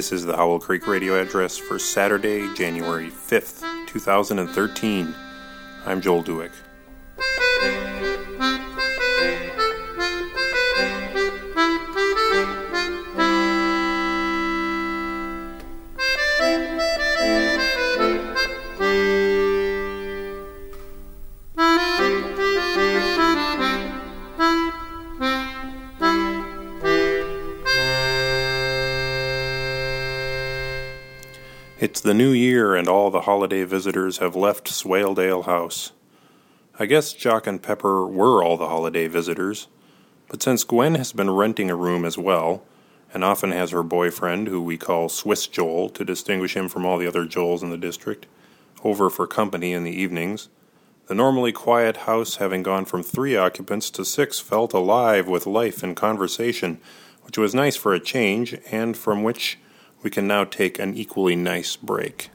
This is the Howell Creek radio address for Saturday, January 5th, 2013. I'm Joel Dueck. It's the new year, and all the holiday visitors have left Swaledale House. I guess Jock and Pepper were all the holiday visitors, but since Gwen has been renting a room as well, and often has her boyfriend, who we call Swiss Joel to distinguish him from all the other Joels in the district, over for company in the evenings, the normally quiet house, having gone from three occupants to six, felt alive with life and conversation, which was nice for a change, and from which we can now take an equally nice break.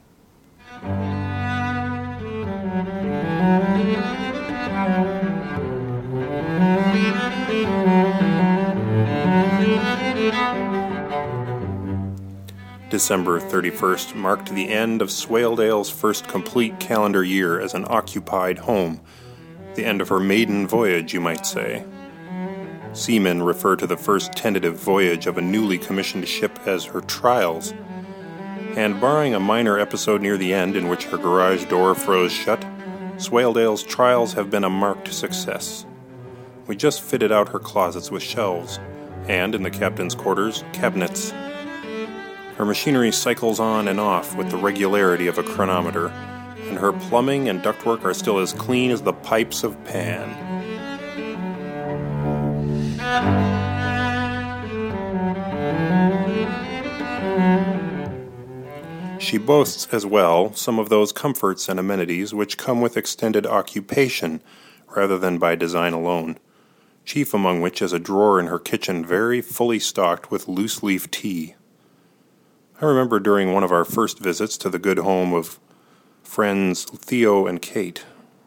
December 31st marked the end of Swaledale's first complete calendar year as an occupied home, the end of her maiden voyage, you might say. Seamen refer to the first tentative voyage of a newly commissioned ship as her trials. And barring a minor episode near the end in which her garage door froze shut, Swaledale's trials have been a marked success. We just fitted out her closets with shelves, and in the captain's quarters, cabinets. Her machinery cycles on and off with the regularity of a chronometer, and her plumbing and ductwork are still as clean as the pipes of Pan. She boasts as well some of those comforts and amenities which come with extended occupation rather than by design alone, chief among which is a drawer in her kitchen very fully stocked with loose leaf tea. I remember during one of our first visits to the good home of friends Theo and Kate,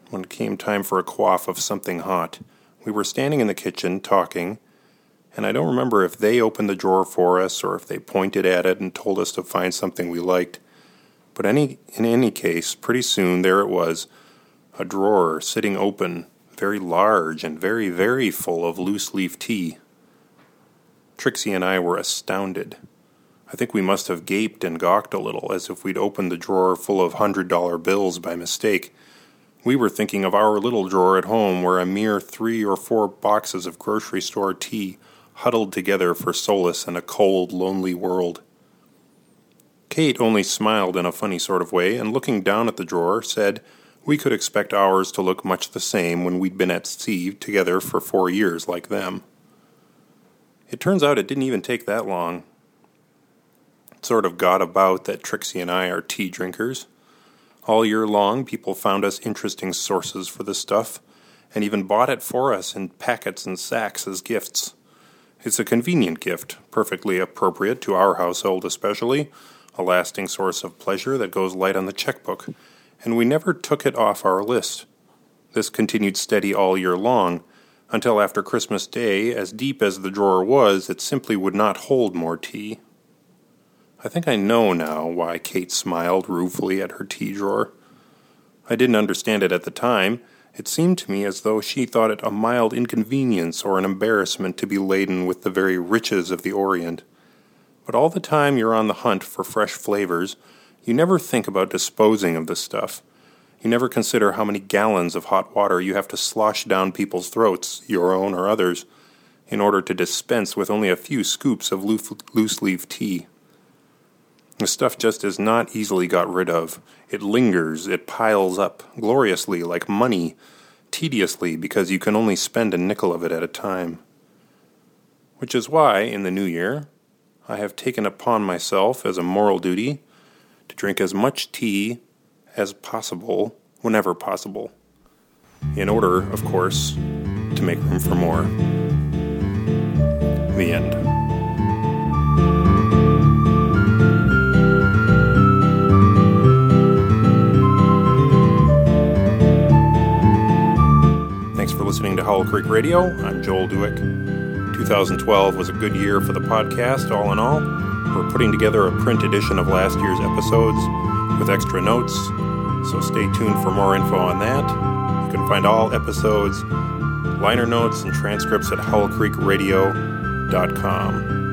when it came time for a quaff of something hot, we were standing in the kitchen talking, and I don't remember if they opened the drawer for us or if they pointed at it and told us to find something we liked. But any, in any case, pretty soon there it was a drawer sitting open, very large and very, very full of loose leaf tea. Trixie and I were astounded. I think we must have gaped and gawked a little, as if we'd opened the drawer full of hundred dollar bills by mistake. We were thinking of our little drawer at home, where a mere three or four boxes of grocery store tea huddled together for solace in a cold, lonely world. Kate only smiled in a funny sort of way, and looking down at the drawer, said we could expect ours to look much the same when we'd been at sea together for four years like them. It turns out it didn't even take that long. It sort of got about that Trixie and I are tea drinkers. All year long, people found us interesting sources for the stuff, and even bought it for us in packets and sacks as gifts. It's a convenient gift, perfectly appropriate to our household especially, a lasting source of pleasure that goes light on the checkbook, and we never took it off our list. This continued steady all year long, until after Christmas Day, as deep as the drawer was, it simply would not hold more tea. I think I know now why Kate smiled ruefully at her tea drawer. I didn't understand it at the time. It seemed to me as though she thought it a mild inconvenience or an embarrassment to be laden with the very riches of the Orient. But all the time you're on the hunt for fresh flavors, you never think about disposing of the stuff. You never consider how many gallons of hot water you have to slosh down people's throats, your own or others, in order to dispense with only a few scoops of loose leaf tea. The stuff just is not easily got rid of. It lingers, it piles up, gloriously, like money, tediously, because you can only spend a nickel of it at a time. Which is why, in the new year, I have taken upon myself as a moral duty to drink as much tea as possible whenever possible, in order, of course, to make room for more. The end. Thanks for listening to Howell Creek Radio. I'm Joel Dueck. 2012 was a good year for the podcast, all in all. We're putting together a print edition of last year's episodes with extra notes, so stay tuned for more info on that. You can find all episodes, liner notes, and transcripts at howellcreekradio.com.